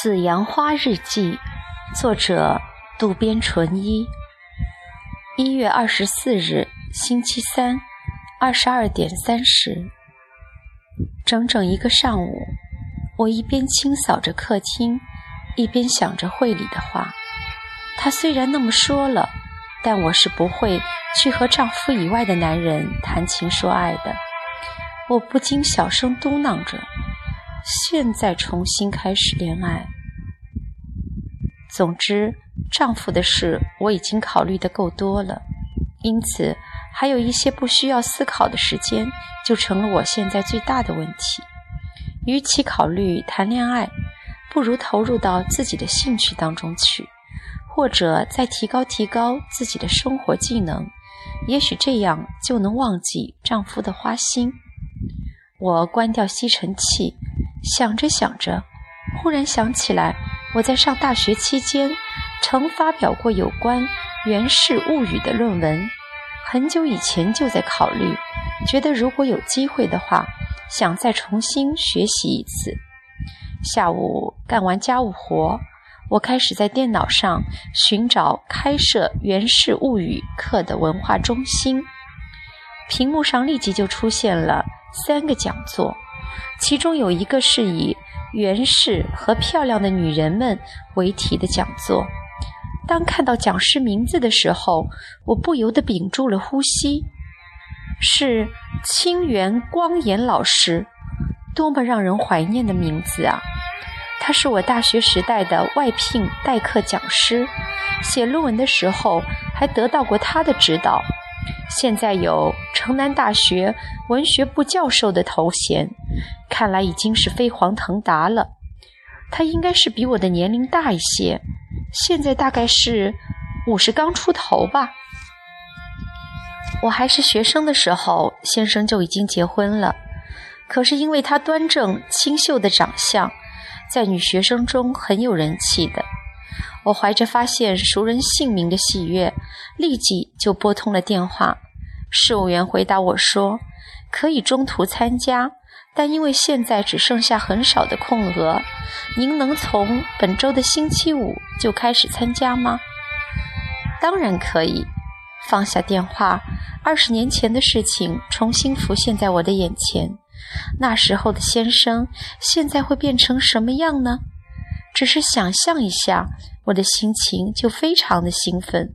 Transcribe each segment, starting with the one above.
《紫阳花日记》，作者渡边淳一。一月二十四日，星期三，二十二点三十。整整一个上午，我一边清扫着客厅，一边想着会里的话。她虽然那么说了，但我是不会去和丈夫以外的男人谈情说爱的。我不禁小声嘟囔着。现在重新开始恋爱。总之，丈夫的事我已经考虑的够多了，因此还有一些不需要思考的时间，就成了我现在最大的问题。与其考虑谈恋爱，不如投入到自己的兴趣当中去，或者再提高提高自己的生活技能，也许这样就能忘记丈夫的花心。我关掉吸尘器。想着想着，忽然想起来，我在上大学期间曾发表过有关《源氏物语》的论文，很久以前就在考虑，觉得如果有机会的话，想再重新学习一次。下午干完家务活，我开始在电脑上寻找开设《源氏物语》课的文化中心，屏幕上立即就出现了三个讲座。其中有一个是以“原氏和漂亮的女人们”为题的讲座。当看到讲师名字的时候，我不由得屏住了呼吸。是清源光彦老师，多么让人怀念的名字啊！他是我大学时代的外聘代课讲师，写论文的时候还得到过他的指导。现在有城南大学文学部教授的头衔，看来已经是飞黄腾达了。他应该是比我的年龄大一些，现在大概是五十刚出头吧。我还是学生的时候，先生就已经结婚了。可是因为他端正清秀的长相，在女学生中很有人气的。我怀着发现熟人姓名的喜悦，立即就拨通了电话。事务员回答我说：“可以中途参加，但因为现在只剩下很少的空额，您能从本周的星期五就开始参加吗？”“当然可以。”放下电话，二十年前的事情重新浮现在我的眼前。那时候的先生，现在会变成什么样呢？只是想象一下，我的心情就非常的兴奋。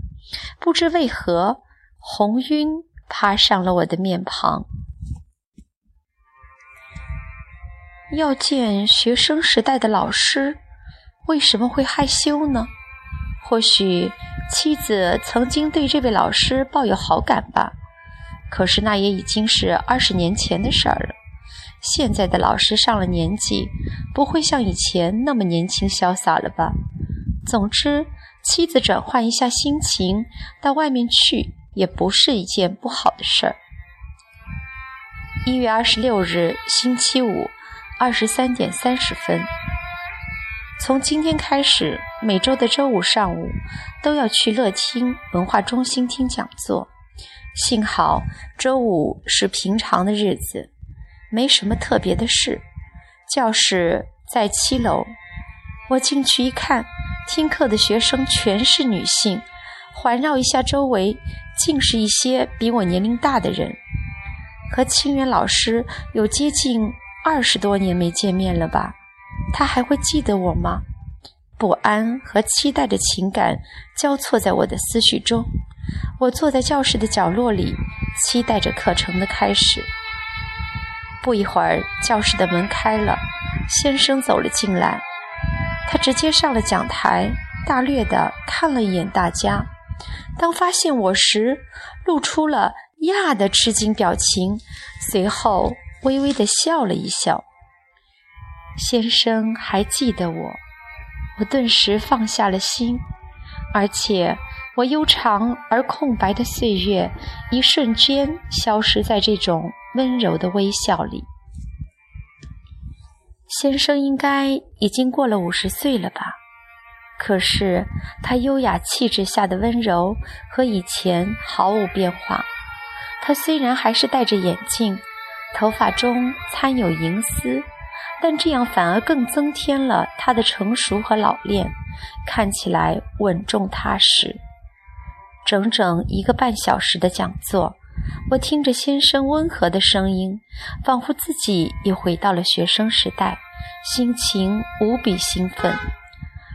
不知为何，红晕。爬上了我的面庞。要见学生时代的老师，为什么会害羞呢？或许妻子曾经对这位老师抱有好感吧。可是那也已经是二十年前的事儿了。现在的老师上了年纪，不会像以前那么年轻潇洒了吧？总之，妻子转换一下心情，到外面去。也不是一件不好的事儿。一月二十六日，星期五，二十三点三十分。从今天开始，每周的周五上午都要去乐清文化中心听讲座。幸好周五是平常的日子，没什么特别的事。教室在七楼，我进去一看，听课的学生全是女性。环绕一下周围，尽是一些比我年龄大的人。和清源老师有接近二十多年没见面了吧？他还会记得我吗？不安和期待的情感交错在我的思绪中。我坐在教室的角落里，期待着课程的开始。不一会儿，教室的门开了，先生走了进来。他直接上了讲台，大略地看了一眼大家。当发现我时，露出了“呀”的吃惊表情，随后微微的笑了一笑。先生还记得我，我顿时放下了心，而且我悠长而空白的岁月，一瞬间消失在这种温柔的微笑里。先生应该已经过了五十岁了吧？可是，他优雅气质下的温柔和以前毫无变化。他虽然还是戴着眼镜，头发中掺有银丝，但这样反而更增添了他的成熟和老练，看起来稳重踏实。整整一个半小时的讲座，我听着先生温和的声音，仿佛自己也回到了学生时代，心情无比兴奋。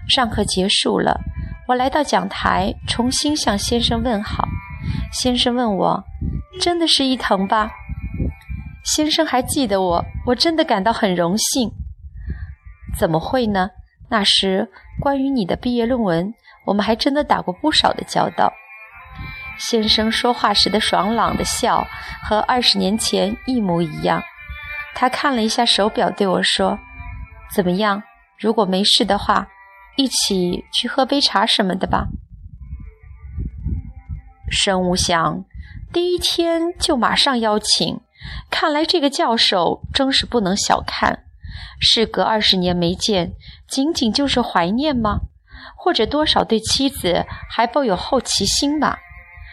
上课结束了，我来到讲台，重新向先生问好。先生问我：“真的是伊藤吧？”先生还记得我，我真的感到很荣幸。怎么会呢？那时关于你的毕业论文，我们还真的打过不少的交道。先生说话时的爽朗的笑和二十年前一模一样。他看了一下手表，对我说：“怎么样？如果没事的话，一起去喝杯茶什么的吧。”申无想，第一天就马上邀请，看来这个教授真是不能小看。事隔二十年没见，仅仅就是怀念吗？或者多少对妻子还抱有好奇心吧？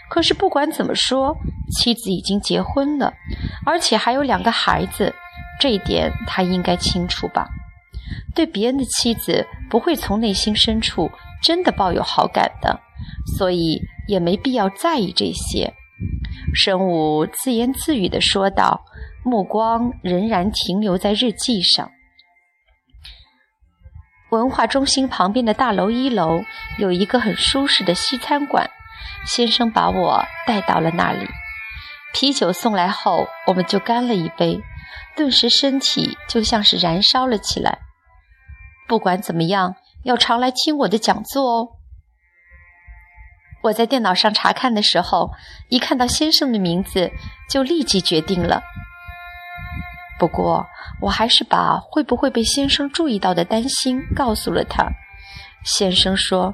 可是不管怎么说，妻子已经结婚了，而且还有两个孩子，这一点他应该清楚吧？对别人的妻子不会从内心深处真的抱有好感的，所以也没必要在意这些。神武自言自语地说道，目光仍然停留在日记上。文化中心旁边的大楼一楼有一个很舒适的西餐馆。先生把我带到了那里，啤酒送来后，我们就干了一杯，顿时身体就像是燃烧了起来。不管怎么样，要常来听我的讲座哦。我在电脑上查看的时候，一看到先生的名字，就立即决定了。不过，我还是把会不会被先生注意到的担心告诉了他。先生说：“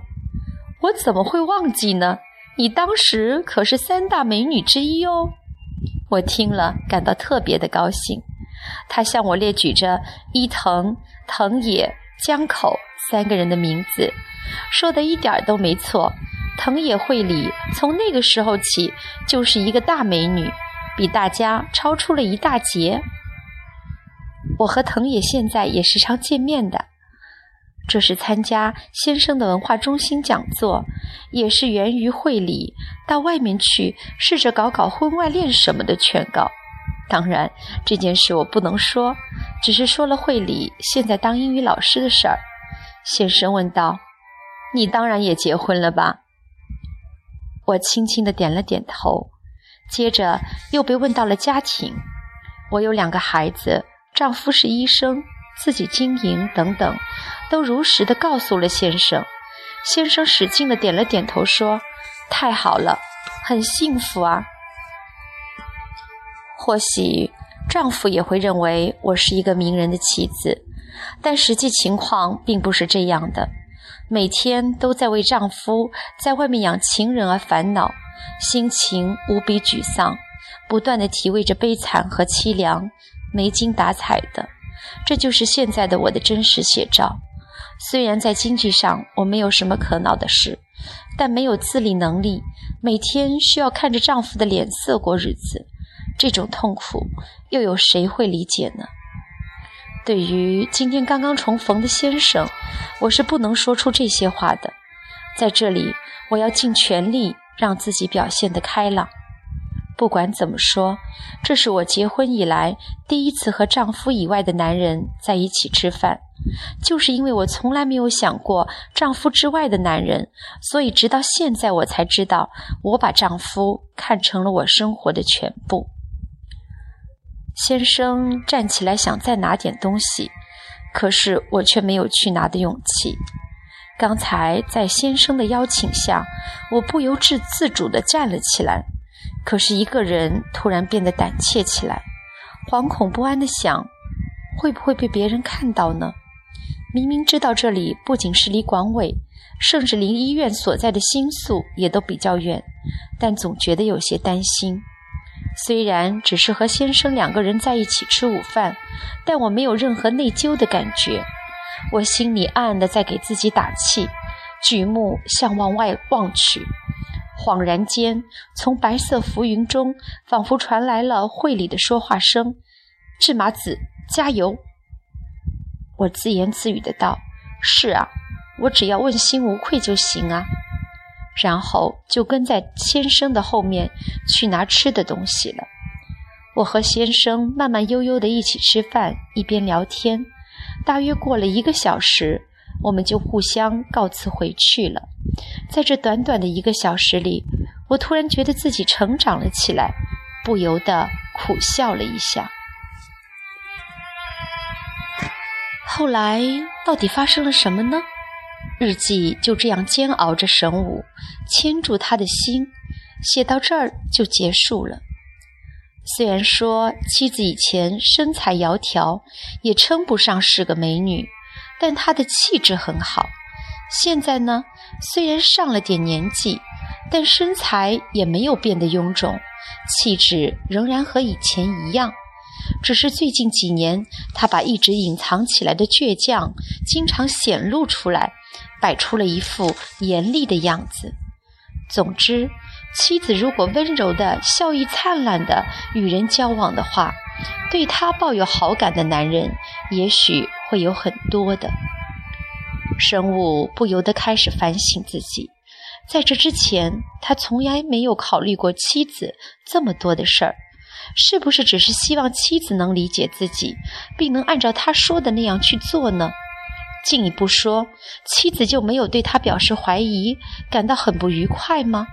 我怎么会忘记呢？”你当时可是三大美女之一哦，我听了感到特别的高兴。他向我列举着伊藤、藤野、江口三个人的名字，说的一点都没错。藤野惠里从那个时候起就是一个大美女，比大家超出了一大截。我和藤野现在也时常见面的。这是参加先生的文化中心讲座，也是源于会里到外面去试着搞搞婚外恋什么的劝告。当然，这件事我不能说，只是说了会里现在当英语老师的事儿。先生问道：“你当然也结婚了吧？”我轻轻的点了点头。接着又被问到了家庭，我有两个孩子，丈夫是医生。自己经营等等，都如实的告诉了先生。先生使劲的点了点头，说：“太好了，很幸福啊。”或许丈夫也会认为我是一个名人的妻子，但实际情况并不是这样的。每天都在为丈夫在外面养情人而烦恼，心情无比沮丧，不断的体味着悲惨和凄凉，没精打采的。这就是现在的我的真实写照。虽然在经济上我没有什么可恼的事，但没有自理能力，每天需要看着丈夫的脸色过日子，这种痛苦又有谁会理解呢？对于今天刚刚重逢的先生，我是不能说出这些话的。在这里，我要尽全力让自己表现得开朗。不管怎么说，这是我结婚以来第一次和丈夫以外的男人在一起吃饭。就是因为我从来没有想过丈夫之外的男人，所以直到现在我才知道，我把丈夫看成了我生活的全部。先生站起来想再拿点东西，可是我却没有去拿的勇气。刚才在先生的邀请下，我不由自自主地站了起来。可是，一个人突然变得胆怯起来，惶恐不安地想：会不会被别人看到呢？明明知道这里不仅是离广委，甚至离医院所在的新宿也都比较远，但总觉得有些担心。虽然只是和先生两个人在一起吃午饭，但我没有任何内疚的感觉。我心里暗暗地在给自己打气，举目向往外望去。恍然间，从白色浮云中仿佛传来了会里的说话声：“志麻子，加油！”我自言自语的道：“是啊，我只要问心无愧就行啊。”然后就跟在先生的后面去拿吃的东西了。我和先生慢慢悠悠的一起吃饭，一边聊天。大约过了一个小时，我们就互相告辞回去了。在这短短的一个小时里，我突然觉得自己成长了起来，不由得苦笑了一下。后来到底发生了什么呢？日记就这样煎熬着神武，牵住他的心，写到这儿就结束了。虽然说妻子以前身材窈窕，也称不上是个美女，但她的气质很好。现在呢，虽然上了点年纪，但身材也没有变得臃肿，气质仍然和以前一样。只是最近几年，她把一直隐藏起来的倔强经常显露出来，摆出了一副严厉的样子。总之。妻子如果温柔的、笑意灿烂的与人交往的话，对他抱有好感的男人也许会有很多的。生物不由得开始反省自己，在这之前，他从来没有考虑过妻子这么多的事儿，是不是只是希望妻子能理解自己，并能按照他说的那样去做呢？进一步说，妻子就没有对他表示怀疑，感到很不愉快吗？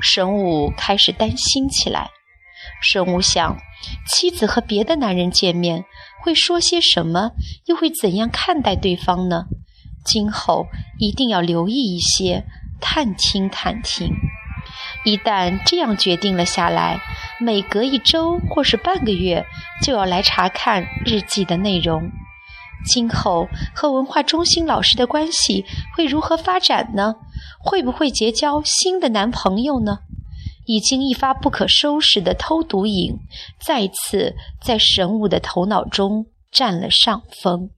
神武开始担心起来。神武想，妻子和别的男人见面会说些什么，又会怎样看待对方呢？今后一定要留意一些，探听探听。一旦这样决定了下来，每隔一周或是半个月就要来查看日记的内容。今后和文化中心老师的关系会如何发展呢？会不会结交新的男朋友呢？已经一发不可收拾的偷毒瘾，再次在神武的头脑中占了上风。